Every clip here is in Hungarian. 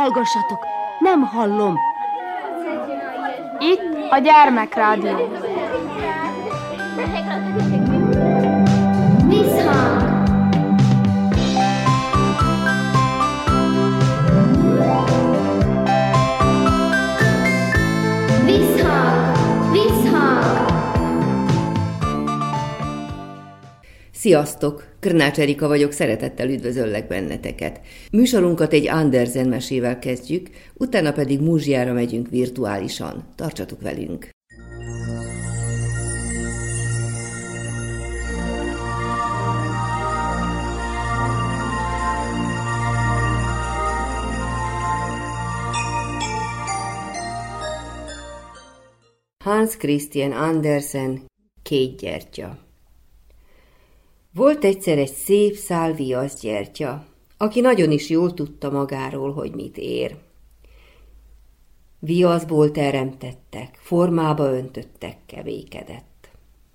Hallgassatok, nem hallom. Itt a gyermekrádió. Visszhang! Visszhang! Visszhang! Sziasztok! Krnács Erika vagyok, szeretettel üdvözöllek benneteket. Műsorunkat egy Andersen mesével kezdjük, utána pedig Múzsiára megyünk virtuálisan. Tartsatok velünk! Hans Christian Andersen, Két gyertya Volt egyszer egy szép szál viaszgyertya, aki nagyon is jól tudta magáról, hogy mit ér. Viaszból teremtettek, formába öntöttek, kevékedett.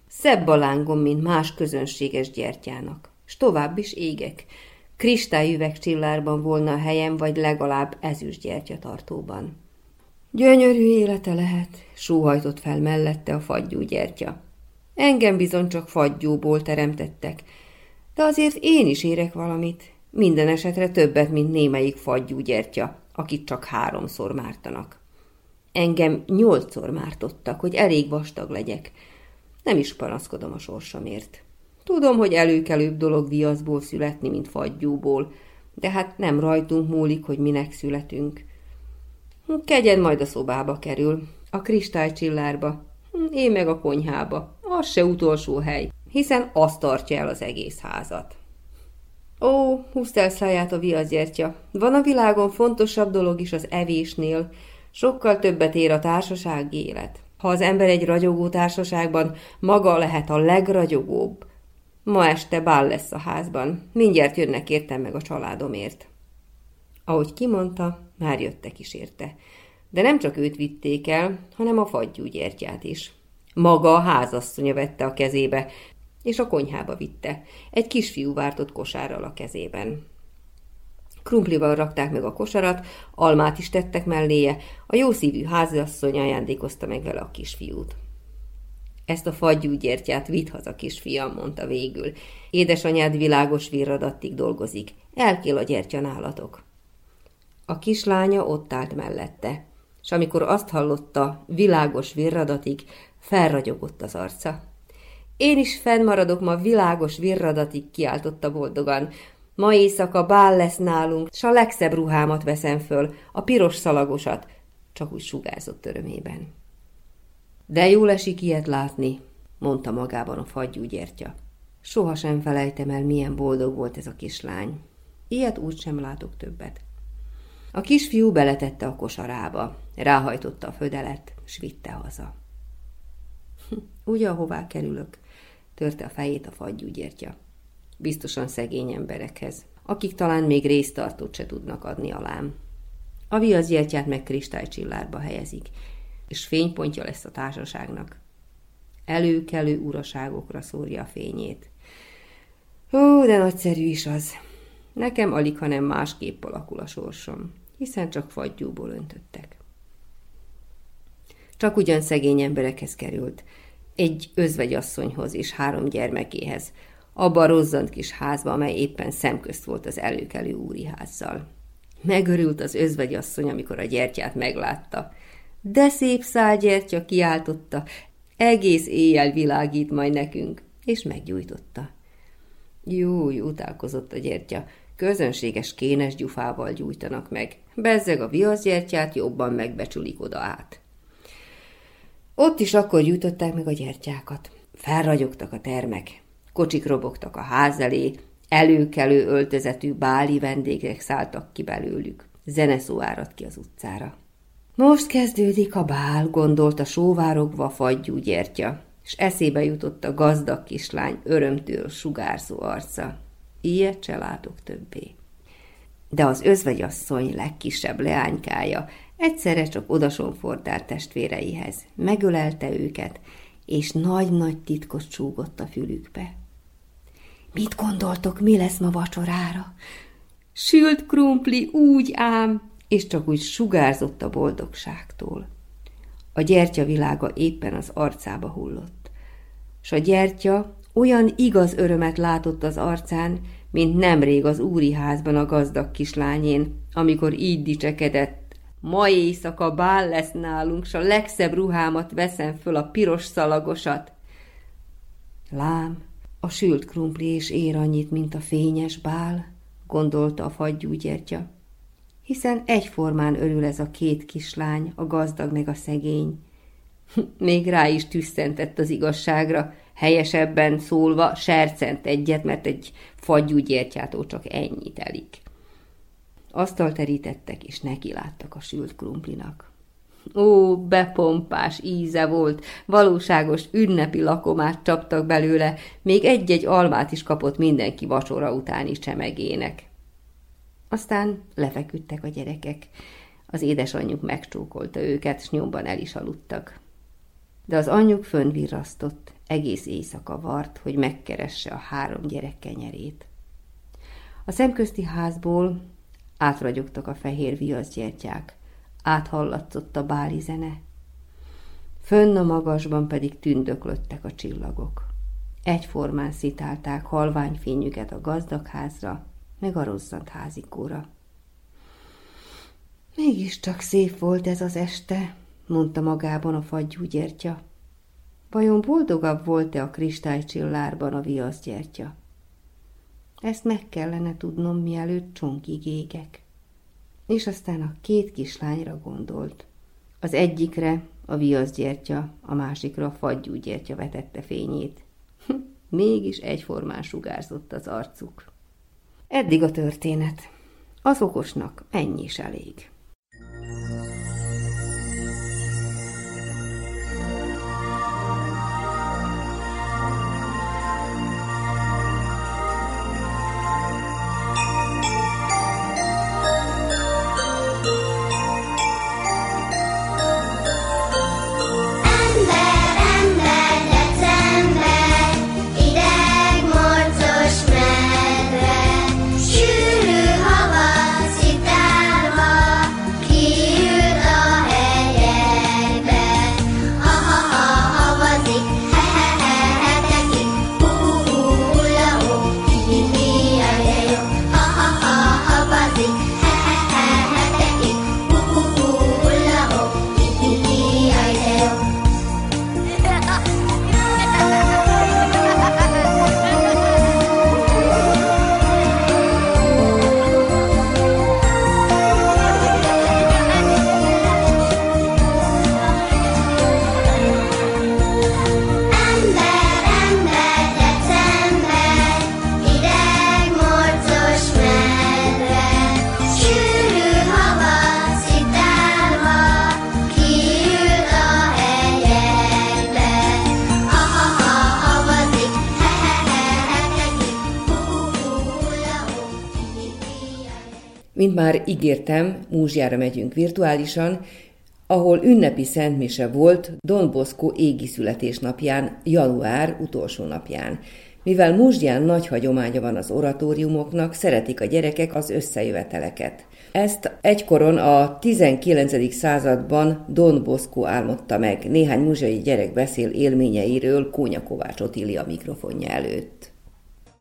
Szebb a lángom, mint más közönséges gyertyának, s tovább is égek. Kristályüvegcsillárban volna a helyem, vagy legalább ezüstgyertya tartóban. Gyönyörű élete lehet, sóhajtott fel mellette a fagyú gyertya. Engem bizony csak fagyúból teremtettek, de azért én is érek valamit, minden esetre többet, mint némelyik fagyú gyertya, akit csak háromszor mártanak. Engem nyolcszor mártottak, hogy elég vastag legyek. Nem is panaszkodom a sorsamért. Tudom, hogy előkelőbb dolog viaszból születni, mint fagyúból, de hát nem rajtunk múlik, hogy minek születünk. Kegyen majd a szobába kerül, a kristálycsillárba, én meg a konyhába. Az se utolsó hely, hiszen az tartja el az egész házat. Ó, húzd el száját a viaszgyertya. Van a világon fontosabb dolog is az evésnél. Sokkal többet ér a társasági élet. Ha az ember egy ragyogó társaságban, maga lehet a legragyogóbb. Ma este bál lesz a házban. Mindjárt jönnek értem meg a családomért. Ahogy kimondta, már jöttek is érte. De nem csak őt vitték el, hanem a fagyú gyertyát is. Maga a házasszonya vette a kezébe, és a konyhába vitte. Egy kisfiú vártott kosárral a kezében. Krumplival rakták meg a kosarat, almát is tettek melléje, a jószívű házasszony ajándékozta meg vele a kisfiút. Ezt a fagyú gyertyát vidd haza, kisfiam, mondta végül. Édesanyád világos virradattig dolgozik, elkél a gyertya nálatok. A kislánya ott állt mellette, és amikor azt hallotta, világos virradatig, felragyogott az arca. Én is fennmaradok ma világos virradatig, kiáltotta boldogan. Ma éjszaka bál lesz nálunk, s a legszebb ruhámat veszem föl, a piros szalagosat, csak úgy sugárzott örömében. De jól esik ilyet látni, mondta magában a fagyú gyertya. Soha sem felejtem el, milyen boldog volt ez a kislány. Ilyet úgy sem látok többet. A kisfiú beletette a kosarába, ráhajtotta a födelet, s vitte haza. Ugye, ahová kerülök? Törte a fejét a fagyú gyertya. Biztosan szegény emberekhez, akik talán még résztartót se tudnak adni alám. A viaszgyertyát meg kristálycsillárba helyezik, és fénypontja lesz a társaságnak. Előkelő uraságokra szórja a fényét. Ó, de nagyszerű is az. Nekem alig, hanem másképp alakul a sorsom hiszen csak fagyúból öntöttek. Csak ugyan szegény emberekhez került, egy özvegyasszonyhoz és három gyermekéhez, abba a rozzant kis házba, amely éppen szemközt volt az előkelő úri házzal. Megörült az özvegyasszony, amikor a gyertyát meglátta. De szép gyertya kiáltotta, egész éjjel világít majd nekünk, és meggyújtotta. Jó, utálkozott a gyertya, közönséges kénes gyufával gyújtanak meg. Bezzeg a viaszgyertyát jobban megbecsülik oda át. Ott is akkor gyújtották meg a gyertyákat. Felragyogtak a termek, kocsik robogtak a ház elé, előkelő öltözetű báli vendégek szálltak ki belőlük. Zeneszó áradt ki az utcára. Most kezdődik a bál, gondolta sóvárogva fagyú gyertya, és eszébe jutott a gazdag kislány örömtől sugárzó arca. Ilyet se látok többé. De az özvegyasszony legkisebb leánykája egyszerre csak odasonfordál testvéreihez, megölelte őket, és nagy-nagy titkot csúgott a fülükbe. Mit gondoltok, mi lesz ma vacsorára? Sült krumpli, úgy ám, és csak úgy sugárzott a boldogságtól. A gyertya világa éppen az arcába hullott. S a gyertya olyan igaz örömet látott az arcán, mint nemrég az úri házban a gazdag kislányén, amikor így dicsekedett. Ma éjszaka bál lesz nálunk, s a legszebb ruhámat veszem föl a piros szalagosat. Lám, a sült krumpli és ér annyit, mint a fényes bál, gondolta a fagyúgyertya hiszen egyformán örül ez a két kislány, a gazdag meg a szegény. Még rá is tüsszentett az igazságra, helyesebben szólva sercent egyet, mert egy fagyú csak ennyit elik. Asztal terítettek, és neki láttak a sült krumplinak. Ó, bepompás íze volt, valóságos ünnepi lakomát csaptak belőle, még egy-egy almát is kapott mindenki vacsora utáni csemegének. Aztán lefeküdtek a gyerekek. Az édesanyjuk megcsókolta őket, s nyomban el is aludtak. De az anyjuk fönvirrasztott, egész éjszaka vart, hogy megkeresse a három gyerek kenyerét. A szemközti házból átragyogtak a fehér viaszgyertyák, áthallatszott a báli zene. Fönn a magasban pedig tündöklöttek a csillagok. Egyformán szitálták halványfényüket a gazdagházra, meg a rozzant házikóra. Mégiscsak szép volt ez az este, mondta magában a fagyú gyertya. Vajon boldogabb volt-e a kristálycsillárban a viaszgyertya? Ezt meg kellene tudnom, mielőtt csonkig égek. És aztán a két kislányra gondolt. Az egyikre a viaszgyertya, a másikra a fagyú gyertya vetette fényét. Mégis egyformán sugárzott az arcuk. Eddig a történet. Az okosnak ennyi is elég. Mint már ígértem, Múzsjára megyünk virtuálisan, ahol ünnepi szentmise volt Don Bosco égi születésnapján, január utolsó napján. Mivel Múzsján nagy hagyománya van az oratóriumoknak, szeretik a gyerekek az összejöveteleket. Ezt egykoron a 19. században Don Bosco álmodta meg. Néhány muzsai gyerek beszél élményeiről Kónya Kovács Otília mikrofonja előtt.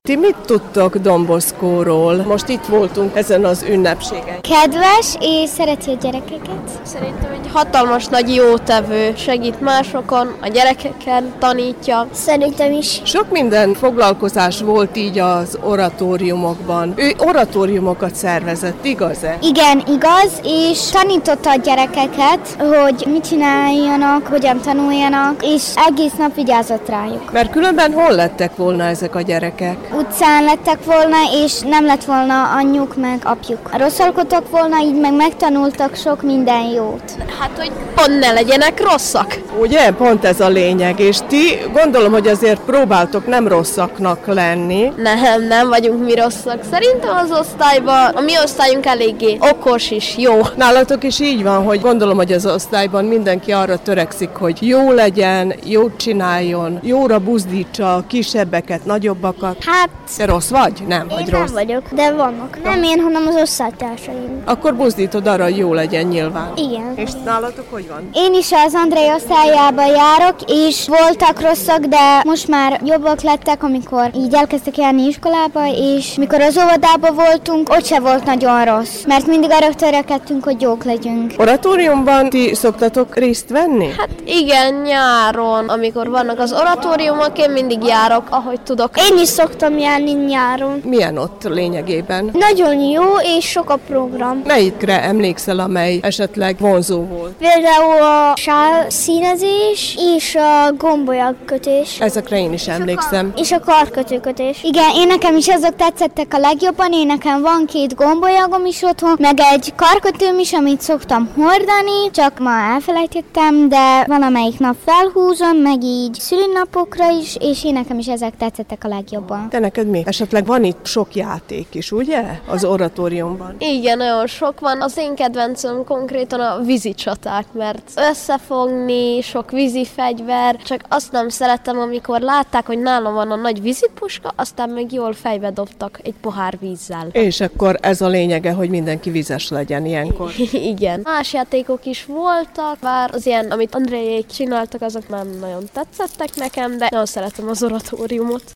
Ti mit tudtok Domboszkóról? Most itt voltunk ezen az ünnepségen. Kedves és szereti a gyerekeket. Szerintem egy hatalmas nagy jótevő, segít másokon, a gyerekeken tanítja. Szerintem is. Sok minden foglalkozás volt így az oratóriumokban. Ő oratóriumokat szervezett, igaz-e? Igen, igaz, és tanította a gyerekeket, hogy mit csináljanak, hogyan tanuljanak, és egész nap vigyázott rájuk. Mert különben hol lettek volna ezek a gyerekek? Utcán lettek volna, és nem lett volna anyjuk meg apjuk. Rosszalkodtak volna, így meg megtanultak sok minden jót. Hát, hogy pont ne legyenek rosszak. Ugye, pont ez a lényeg, és ti gondolom, hogy azért próbáltok nem rosszaknak lenni. Nem, nem vagyunk mi rosszak. Szerintem az osztályban, a mi osztályunk eléggé okos is, jó. Nálatok is így van, hogy gondolom, hogy az osztályban mindenki arra törekszik, hogy jó legyen, jót csináljon, jóra buzdítsa a kisebbeket, nagyobbakat. Hát Hát, Te rossz vagy? Nem, én hogy nem rossz. vagyok, de vannak. Nem én, hanem az osztálytársaim. Akkor buzdítod arra, hogy jó legyen nyilván. Igen. És nálatok hogy van? Én is az Andrei osztályába járok, és voltak rosszak, de most már jobbak lettek, amikor így elkezdtek járni iskolába, és mikor az óvodában voltunk, ott se volt nagyon rossz, mert mindig arra törekedtünk, hogy jók legyünk. Oratóriumban ti szoktatok részt venni? Hát igen, nyáron, amikor vannak az oratóriumok, én mindig járok, ahogy tudok. Én is szoktam járni nyáron. Milyen ott lényegében? Nagyon jó, és sok a program. Melyikre emlékszel, amely esetleg vonzó volt? Például a sál színezés és a gombolyagkötés. Ezekre én is emlékszem. És a karkötőkötés. Igen, én nekem is azok tetszettek a legjobban. Én nekem van két gombolyagom is otthon, meg egy karkötőm is, amit szoktam hordani, csak ma elfelejtettem, de valamelyik nap felhúzom, meg így szülinapokra is, és én nekem is ezek tetszettek a legjobban. Te neked mi? Esetleg van itt sok játék is, ugye? Az oratóriumban. Igen, nagyon sok van. Az én kedvencem konkrétan a vízi csaták, mert összefogni, sok vízi fegyver, csak azt nem szeretem, amikor látták, hogy nálam van a nagy vízipuska, aztán meg jól fejbe dobtak egy pohár vízzel. És akkor ez a lényege, hogy mindenki vizes legyen ilyenkor. Igen. Más játékok is voltak, bár az ilyen, amit Andréjék csináltak, azok nem nagyon tetszettek nekem, de nagyon szeretem az oratóriumot.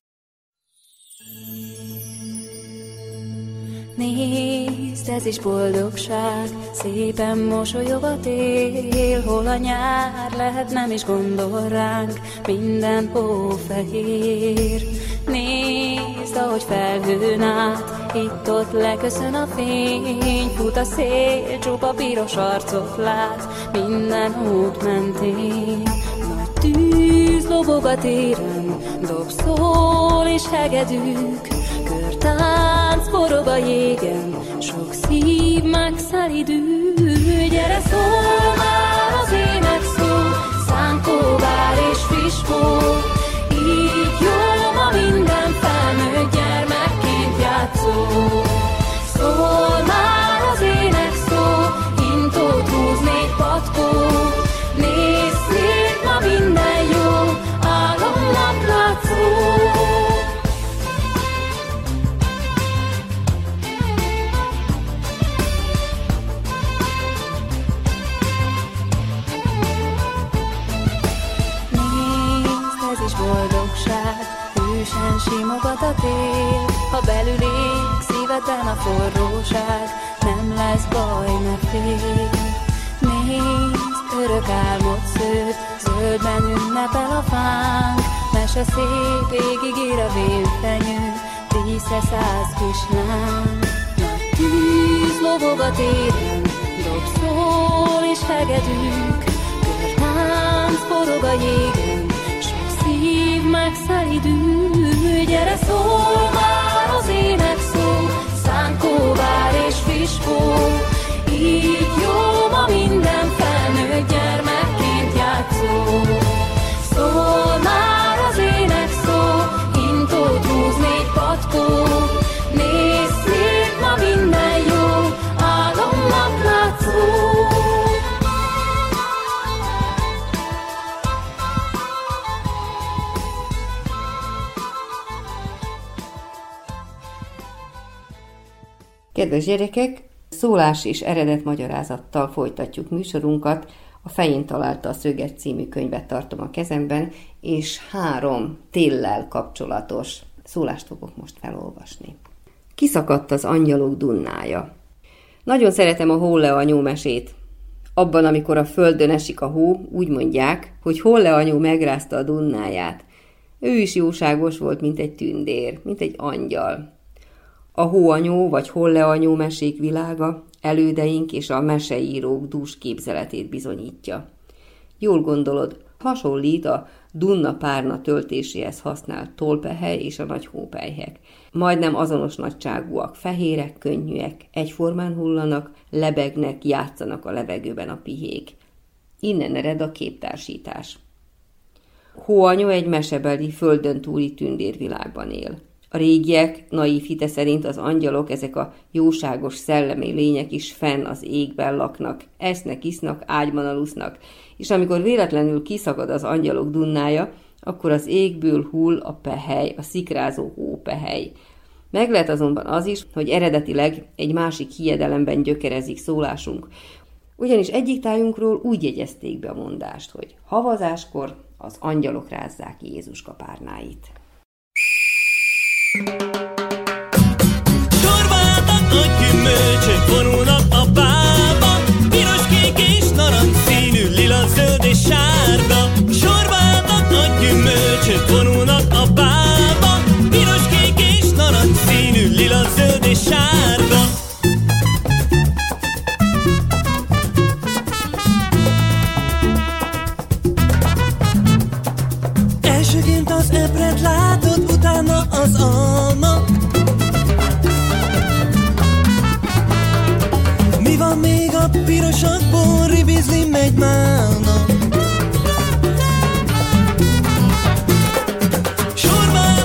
Nézd, ez is boldogság, szépen mosolyog a tél, hol a nyár lehet, nem is gondol ránk, minden hófehér. Nézd, ahogy felhőn át, itt-ott leköszön a fény, fut a szél, csupa piros arcot lát, minden út mentén. Nagy tűz lobog a téren, dob szól és hegedűk, Körtánc forog a jégen, sok szív megszelidül. Gyere szól már az ének szó, szánkóvár és fiskó. So. Kedves gyerekek, szólás és eredet magyarázattal folytatjuk műsorunkat. A fején találta a szöget című könyvet tartom a kezemben, és három téllel kapcsolatos szólást fogok most felolvasni. Kiszakadt az angyalok dunnája. Nagyon szeretem a Holle anyó mesét. Abban, amikor a földön esik a hó, úgy mondják, hogy Holle anyó megrázta a dunnáját. Ő is jóságos volt, mint egy tündér, mint egy angyal. A hóanyó vagy holleanyó mesék világa elődeink és a meseírók dús képzeletét bizonyítja. Jól gondolod, hasonlít a Dunna párna töltéséhez használt tolpehely és a nagy hópelyhek. Majdnem azonos nagyságúak, fehérek, könnyűek, egyformán hullanak, lebegnek, játszanak a levegőben a pihék. Innen ered a képtársítás. Hóanyó egy mesebeli, földön túli tündérvilágban él. A régiek naív hite szerint az angyalok, ezek a jóságos szellemi lények is fenn az égben laknak, esznek, isznak, ágyban alusznak, és amikor véletlenül kiszakad az angyalok dunnája, akkor az égből hull a pehely, a szikrázó hópehely. Meg lehet azonban az is, hogy eredetileg egy másik hiedelemben gyökerezik szólásunk, ugyanis egyik tájunkról úgy jegyezték be a mondást, hogy havazáskor az angyalok rázzák Jézus kapárnáit. Turbata anche invece make my own. Sure, my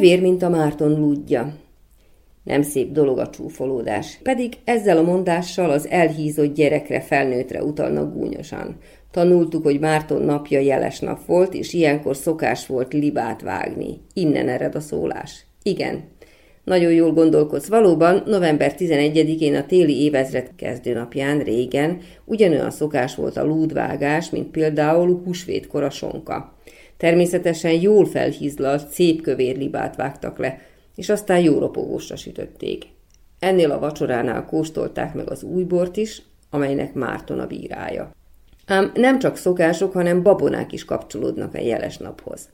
Kövér, mint a Márton lúdja. Nem szép dolog a csúfolódás, pedig ezzel a mondással az elhízott gyerekre, felnőttre utalnak gúnyosan. Tanultuk, hogy Márton napja jeles nap volt, és ilyenkor szokás volt libát vágni. Innen ered a szólás. Igen, nagyon jól gondolkodsz. Valóban november 11-én a téli évezred kezdőnapján régen ugyanolyan szokás volt a lúdvágás, mint például húsvétkor a sonka. Természetesen jól felhízlalt, szép kövér libát vágtak le, és aztán jó ropogósra sütötték. Ennél a vacsoránál kóstolták meg az újbort is, amelynek Márton a bírája. Ám nem csak szokások, hanem babonák is kapcsolódnak a jeles naphoz.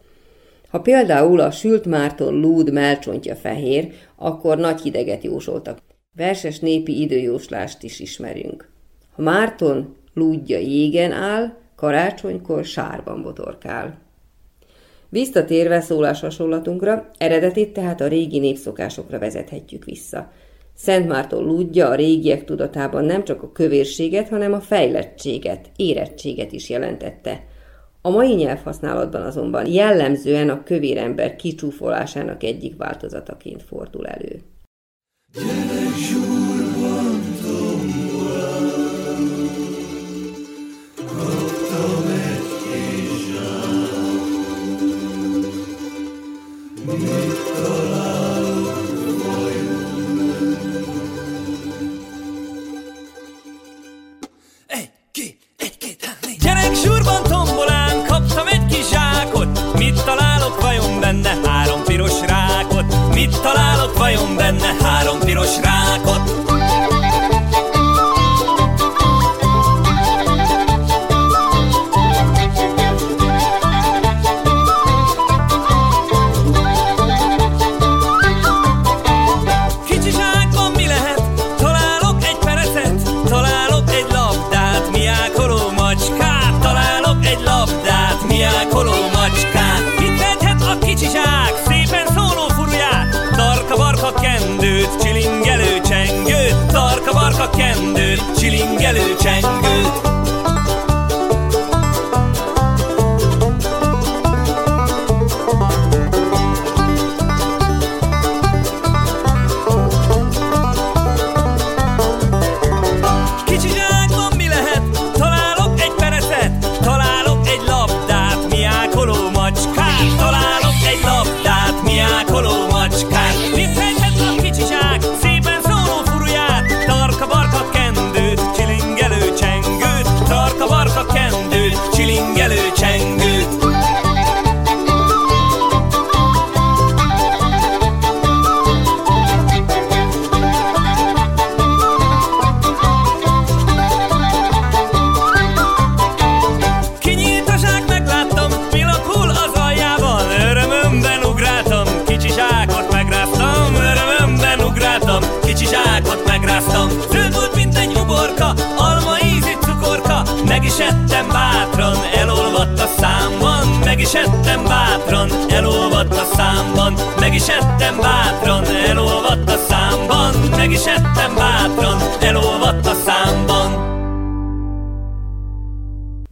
Ha például a sült Márton lúd melcsontja fehér, akkor nagy hideget jósoltak. Verses népi időjóslást is ismerünk. Ha Márton lúdja jégen áll, karácsonykor sárban botorkál. Visszatérve szólás hasonlatunkra, eredetét tehát a régi népszokásokra vezethetjük vissza. Szent Márton lúdja a régiek tudatában nem csak a kövérséget, hanem a fejlettséget, érettséget is jelentette. A mai nyelvhasználatban azonban jellemzően a kövér ember kicsúfolásának egyik változataként fordul elő. Egy,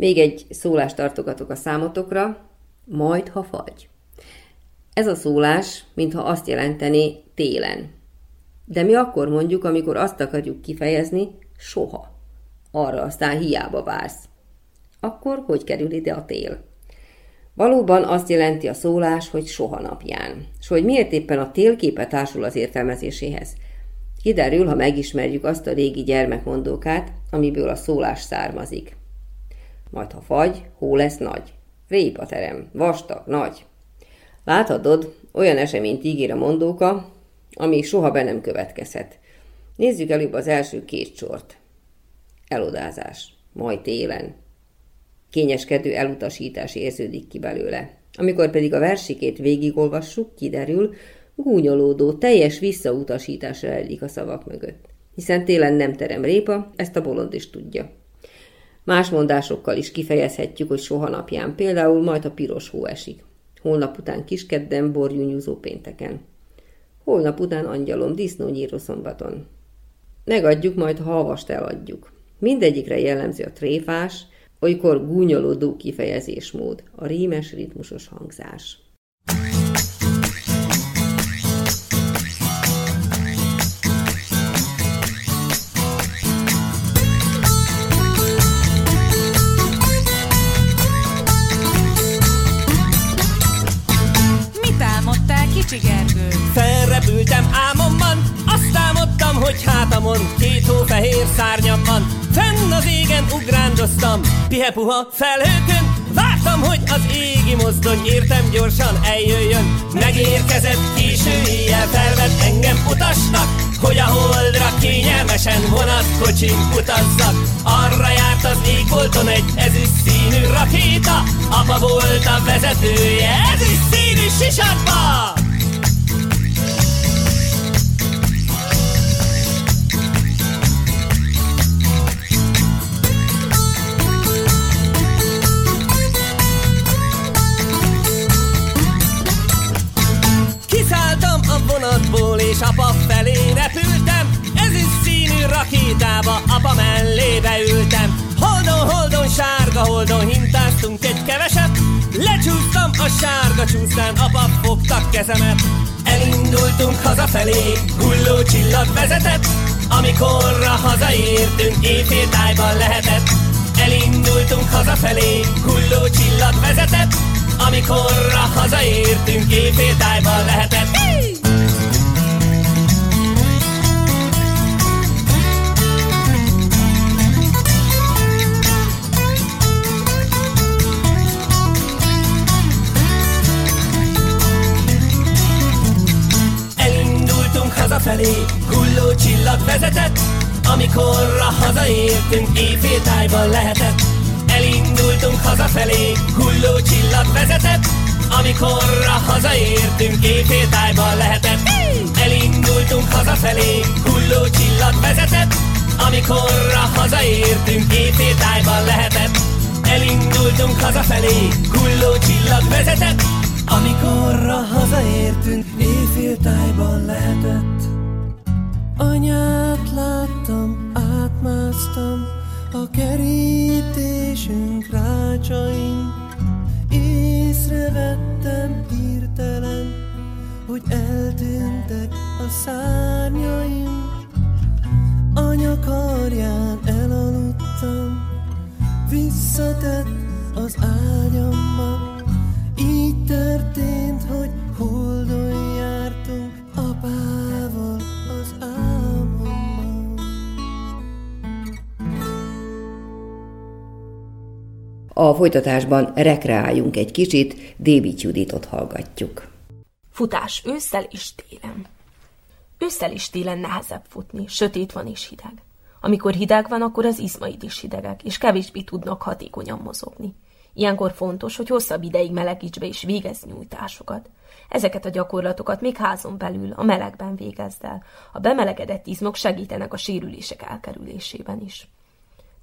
Még egy szólást tartogatok a számotokra, majd ha fagy. Ez a szólás, mintha azt jelenteni télen. De mi akkor mondjuk, amikor azt akarjuk kifejezni, soha. Arra aztán hiába vársz. Akkor hogy kerül ide a tél? Valóban azt jelenti a szólás, hogy soha napján, és hogy miért éppen a télképe társul az értelmezéséhez. Kiderül, ha megismerjük azt a régi gyermekmondókát, amiből a szólás származik. Majd ha fagy, hó lesz nagy. Répa terem, vastag, nagy. Láthatod, olyan eseményt ígér a mondóka, ami soha be nem következhet. Nézzük előbb az első két sort. Elodázás, majd télen. Kényeskedő elutasítás érződik ki belőle. Amikor pedig a versikét végigolvassuk, kiderül, gúnyolódó, teljes visszautasítás rejlik a szavak mögött. Hiszen télen nem terem répa, ezt a bolond is tudja. Más mondásokkal is kifejezhetjük, hogy soha napján, például majd a piros hó esik. Holnap után kiskedden, borjúnyúzó pénteken. Holnap után angyalom, disznónyíró szombaton. Megadjuk, majd ha havast eladjuk. Mindegyikre jellemző a tréfás, olykor gúnyolódó kifejezésmód, a rímes ritmusos hangzás. Ugrándoztam, pihepuha felhőkön, Vártam, hogy az égi mozdony értem gyorsan eljöjjön. Megérkezett késő éjjel felvett engem utasnak Hogy a holdra kényelmesen vonatkocsin utazzak. Arra járt az égbolton egy ezüst színű rakéta Apa volt a vezetője ezüst színű sisakba apa felé repültem Ez is színű rakétába apa mellébe ültem. Holdon, holdon, sárga holdon hintáztunk egy keveset Lecsúsztam a sárga csúszán, apa fogtak kezemet. Elindultunk hazafelé, hulló csillag vezetett Amikorra hazaértünk, éjféltájban lehetett. Elindultunk hazafelé, hulló csillag vezetett Amikorra hazaértünk, éjféltájban lehetett hazaértünk, éjféltájban lehetett. Elindultunk hazafelé, hulló csillag vezetett. Amikorra hazaértünk, éjféltájban lehetett. Elindultunk hazafelé, hulló csillag vezetett. Amikorra hazaértünk, éjféltájban lehetett. Elindultunk hazafelé, hulló csillag vezetett. Amikorra hazaértünk, éjféltájban lehetett Anyát láttam, átmásztam a kerítésünk rácsain. Észrevettem hirtelen, hogy eltűntek a szárnyaim. Anya karján elaludtam, visszatett az ágyamba. Így történt, hogy holdon A folytatásban rekreáljunk egy kicsit, David Juditot hallgatjuk. Futás ősszel és télen. Ősszel és télen nehezebb futni, sötét van és hideg. Amikor hideg van, akkor az izmaid is hidegek, és kevésbé tudnak hatékonyan mozogni. Ilyenkor fontos, hogy hosszabb ideig melegíts be és végezz nyújtásokat. Ezeket a gyakorlatokat még házon belül, a melegben végezd el. A bemelegedett izmok segítenek a sérülések elkerülésében is.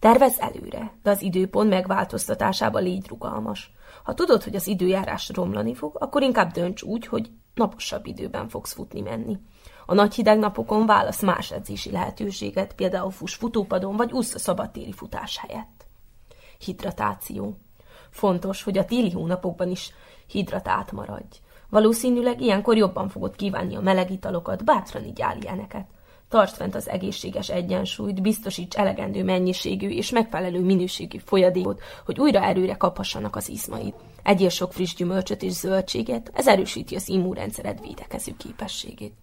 Tervez előre, de az időpont megváltoztatásába légy rugalmas. Ha tudod, hogy az időjárás romlani fog, akkor inkább dönts úgy, hogy naposabb időben fogsz futni menni. A nagy hideg napokon válasz más edzési lehetőséget, például fuss futópadon, vagy úsz a szabadtéri futás helyett. Hidratáció. Fontos, hogy a téli hónapokban is hidratált maradj. Valószínűleg ilyenkor jobban fogod kívánni a meleg italokat, bátran így áll ilyeneket. Tartsd fent az egészséges egyensúlyt, biztosíts elegendő mennyiségű és megfelelő minőségű folyadékot, hogy újra erőre kaphassanak az izmaid. Egyél sok friss gyümölcsöt és zöldséget, ez erősíti az immunrendszered védekező képességét.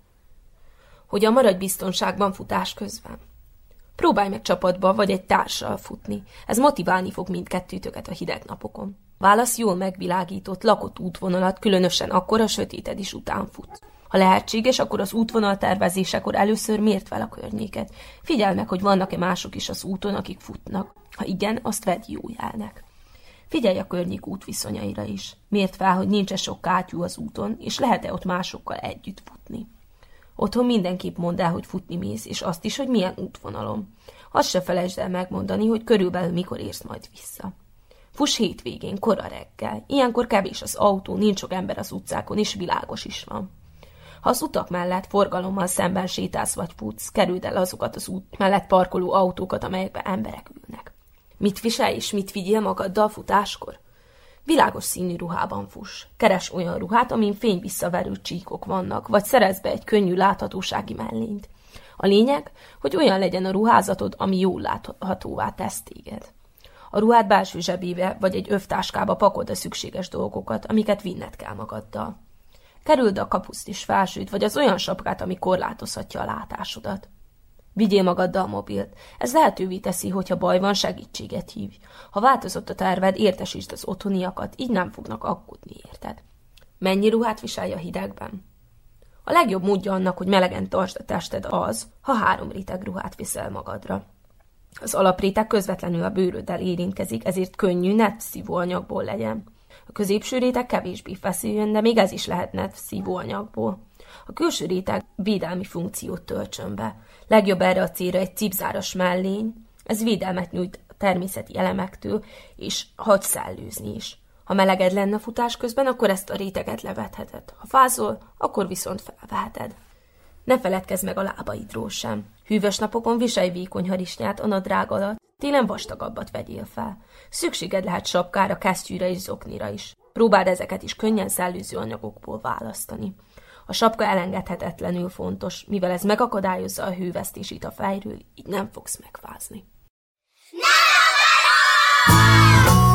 Hogyan maradj biztonságban futás közben? Próbálj meg csapatba vagy egy társal futni. Ez motiválni fog mindkettőtöket a hideg napokon. Válasz jól megvilágított, lakott útvonalat, különösen akkor a sötéted is után fut. Ha lehetséges, akkor az útvonal tervezésekor először mért fel a környéket. Figyeld meg, hogy vannak-e mások is az úton, akik futnak. Ha igen, azt vedd jó jelnek. Figyelj a környék útviszonyaira is. Miért fel, hogy nincs-e sok kátyú az úton, és lehet-e ott másokkal együtt futni. Otthon mindenképp mondd el, hogy futni mész, és azt is, hogy milyen útvonalon. Azt se felejtsd el megmondani, hogy körülbelül mikor érsz majd vissza. Fuss hétvégén, kora reggel. Ilyenkor kevés az autó, nincs sok ember az utcákon, és világos is van. Ha az utak mellett forgalommal szemben sétálsz vagy futsz, kerüld el azokat az út mellett parkoló autókat, amelyekben emberek ülnek. Mit viselj és mit vigyél magaddal futáskor? Világos színű ruhában fuss. Keres olyan ruhát, amin fényvisszaverő csíkok vannak, vagy szerez be egy könnyű láthatósági mellényt. A lényeg, hogy olyan legyen a ruházatod, ami jól láthatóvá tesz téged. A ruhát belső zsebébe vagy egy övtáskába pakold a szükséges dolgokat, amiket vinned kell magaddal. Kerüld a kapuszt is felsőt, vagy az olyan sapkát, ami korlátozhatja a látásodat. Vigyél magaddal mobilt. Ez lehetővé teszi, hogyha baj van, segítséget hívj. Ha változott a terved, értesítsd az otthoniakat, így nem fognak aggódni, érted? Mennyi ruhát viselj a hidegben? A legjobb módja annak, hogy melegen tartsd a tested az, ha három réteg ruhát viszel magadra. Az alapréteg közvetlenül a bőröddel érintkezik, ezért könnyű, net szívóanyagból legyen. A középső réteg kevésbé feszüljön, de még ez is lehetne szívóanyagból. A külső réteg védelmi funkciót töltsön be. Legjobb erre a célra egy cipzáros mellény, ez védelmet nyújt a természeti elemektől, és hagy szellőzni is. Ha meleged lenne a futás közben, akkor ezt a réteget levetheted. Ha fázol, akkor viszont felveheted. Ne feledkezz meg a lábaidról sem. Hűvös napokon viselj vékony harisnyát a nadrág alatt, télen vastagabbat vegyél fel. Szükséged lehet sapkára, kesztyűre és zoknira is. Próbáld ezeket is könnyen szellőző anyagokból választani. A sapka elengedhetetlenül fontos, mivel ez megakadályozza a hővesztését a fejről, így nem fogsz megfázni. Nem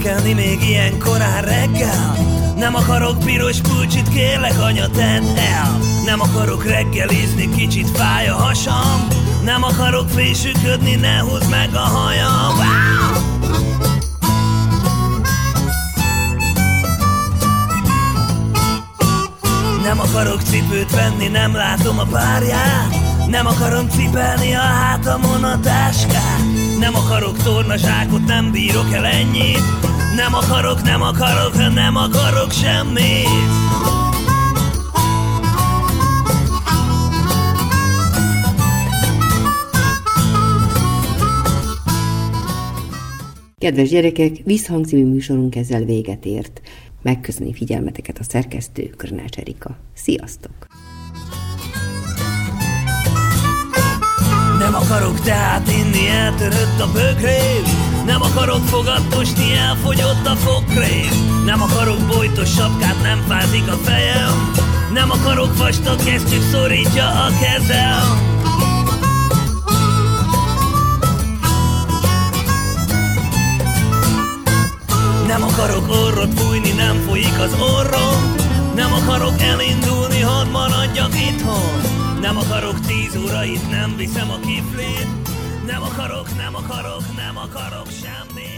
felkelni még ilyen korán reggel? Nem akarok piros pulcsit, kérlek anya tedd el. Nem akarok reggelizni, kicsit fáj a hasam. Nem akarok fésüködni, ne húzd meg a hajam! Nem akarok cipőt venni, nem látom a párját. Nem akarom cipelni a hátamon a táskát Nem akarok tornazsákot, nem bírok el ennyit Nem akarok, nem akarok, nem akarok semmit Kedves gyerekek, Visszhang című műsorunk ezzel véget ért. Megköszöni figyelmeteket a szerkesztő Körnács Erika. Sziasztok! Nem akarok tehát inni, eltörött a bögrém Nem akarok fogatosni, elfogyott a fokrém. Nem akarok bojtos sapkát, nem fázik a fejem. Nem akarok vastag kesztyűt, szorítja a kezem. Nem akarok orrot fújni, nem folyik az orrom. Nem akarok elindulni, hadd maradjak itthon Nem akarok tíz órait, nem viszem a kiflét. Nem akarok, nem akarok, nem akarok semmit